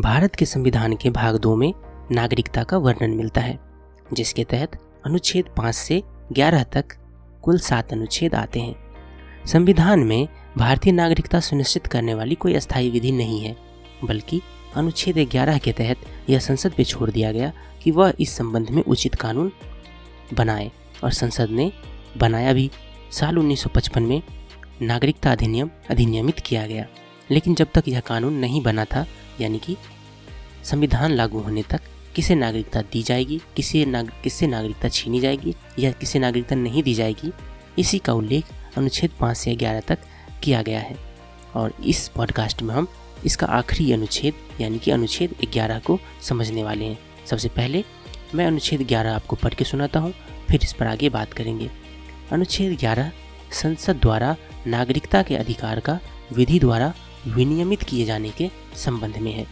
भारत के संविधान के भाग दो में नागरिकता का वर्णन मिलता है, जिसके तहत अनुच्छेद पाँच से ग्यारह तक कुल सात अनुच्छेद आते हैं। संविधान में भारतीय नागरिकता सुनिश्चित करने वाली कोई अस्थायी विधि नहीं है, बल्कि अनुच्छेद ग्यारह के तहत यह संसद पे छोड़ दिया गया कि वह इस संबंध में उचित कानून बनाए और संसद ने बनाया भी। साल 1955 में नागरिकता अधिनियम अधिनियमित किया गया, लेकिन जब तक यह कानून नहीं बना था यानी कि संविधान लागू होने तक किसे नागरिकता दी जाएगी, किसे नाग, किससे नागरिकता छीनी जाएगी या किसे नागरिकता नहीं दी जाएगी, इसी का उल्लेख अनुच्छेद पाँच से ग्यारह तक किया गया है। और इस पॉडकास्ट में हम इसका आखिरी अनुच्छेद यानी कि अनुच्छेद ग्यारह को समझने वाले हैं। सबसे पहले मैं अनुच्छेद ग्यारह आपको पढ़ के सुनाता हूँ, फिर इस पर आगे बात करेंगे। अनुच्छेद ग्यारह संसद द्वारा नागरिकता के अधिकार का विधि द्वारा विनियमित किए जाने के संबंध में है।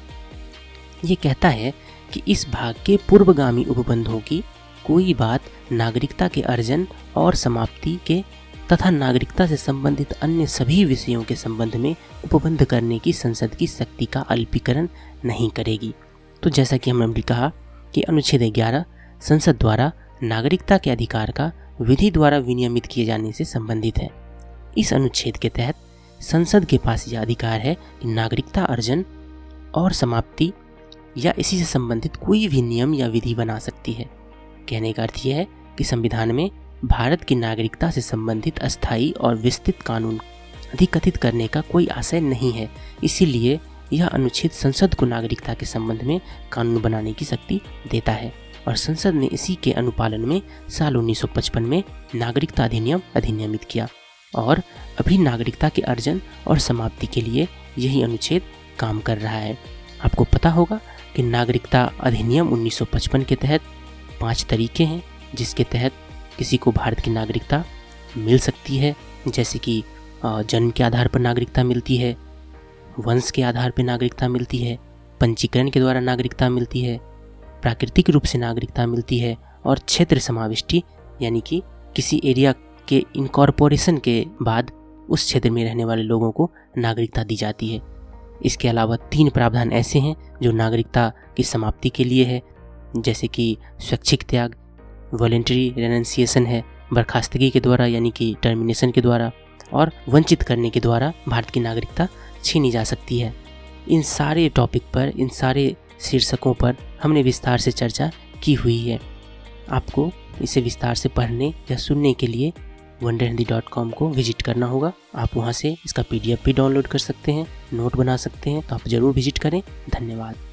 ये कहता है कि इस भाग के पूर्वगामी उपबंधों की कोई बात नागरिकता के अर्जन और समाप्ति के तथा नागरिकता से संबंधित अन्य सभी विषयों के संबंध में उपबंध करने की संसद की शक्ति का अल्पीकरण नहीं करेगी। तो जैसा कि हमने भी कहा कि अनुच्छेद ग्यारह संसद द्वारा नागरिकता के अधिकार का विधि द्वारा विनियमित किए जाने से संबंधित है। इस अनुच्छेद के तहत संसद के पास यह अधिकार है कि नागरिकता अर्जन और समाप्ति या इसी से संबंधित कोई भी नियम या विधि बना सकती है। कहने का अर्थ यह है कि संविधान में भारत की नागरिकता से संबंधित अस्थायी और विस्तृत कानून अधिकथित करने का कोई आशय नहीं है। इसीलिए यह अनुच्छेद संसद को नागरिकता के संबंध में कानून बनाने की शक्ति देता है और संसद ने इसी के अनुपालन में साल 1955 में नागरिकता अधिनियम अधिनियमित किया। और अभी नागरिकता के अर्जन और समाप्ति के लिए यही अनुच्छेद काम कर रहा है। आपको पता होगा कि नागरिकता अधिनियम 1955 के तहत पाँच तरीके हैं, जिसके तहत किसी को भारत की नागरिकता मिल सकती है, जैसे कि जन्म के आधार पर नागरिकता मिलती है, वंश के आधार पर नागरिकता मिलती है, पंजीकरण के द्वारा नागरिकता मिलती है, प्राकृतिक रूप से नागरिकता मिलती है और क्षेत्र समाविष्टि, यानी कि किसी एरिया के इनकॉर्पोरेशन के बाद उस क्षेत्र में रहने वाले लोगों को नागरिकता दी जाती है। इसके अलावा तीन प्रावधान ऐसे हैं जो नागरिकता की समाप्ति के लिए है, जैसे कि स्वैच्छिक त्याग वॉलेंट्री रेनेंसिएशन है, बर्खास्तगी के द्वारा यानी कि टर्मिनेशन के द्वारा, और वंचित करने के द्वारा भारत की नागरिकता छीनी जा सकती है। इन सारे टॉपिक पर, इन सारे शीर्षकों पर हमने विस्तार से चर्चा की हुई है। आपको इसे विस्तार से पढ़ने या सुनने के लिए वंडर हिंदी डॉट कॉम को विज़िट करना होगा। आप वहाँ से इसका पीडीएफ भी डाउनलोड कर सकते हैं नोट बना सकते हैं तो आप ज़रूर विज़िट करें। धन्यवाद।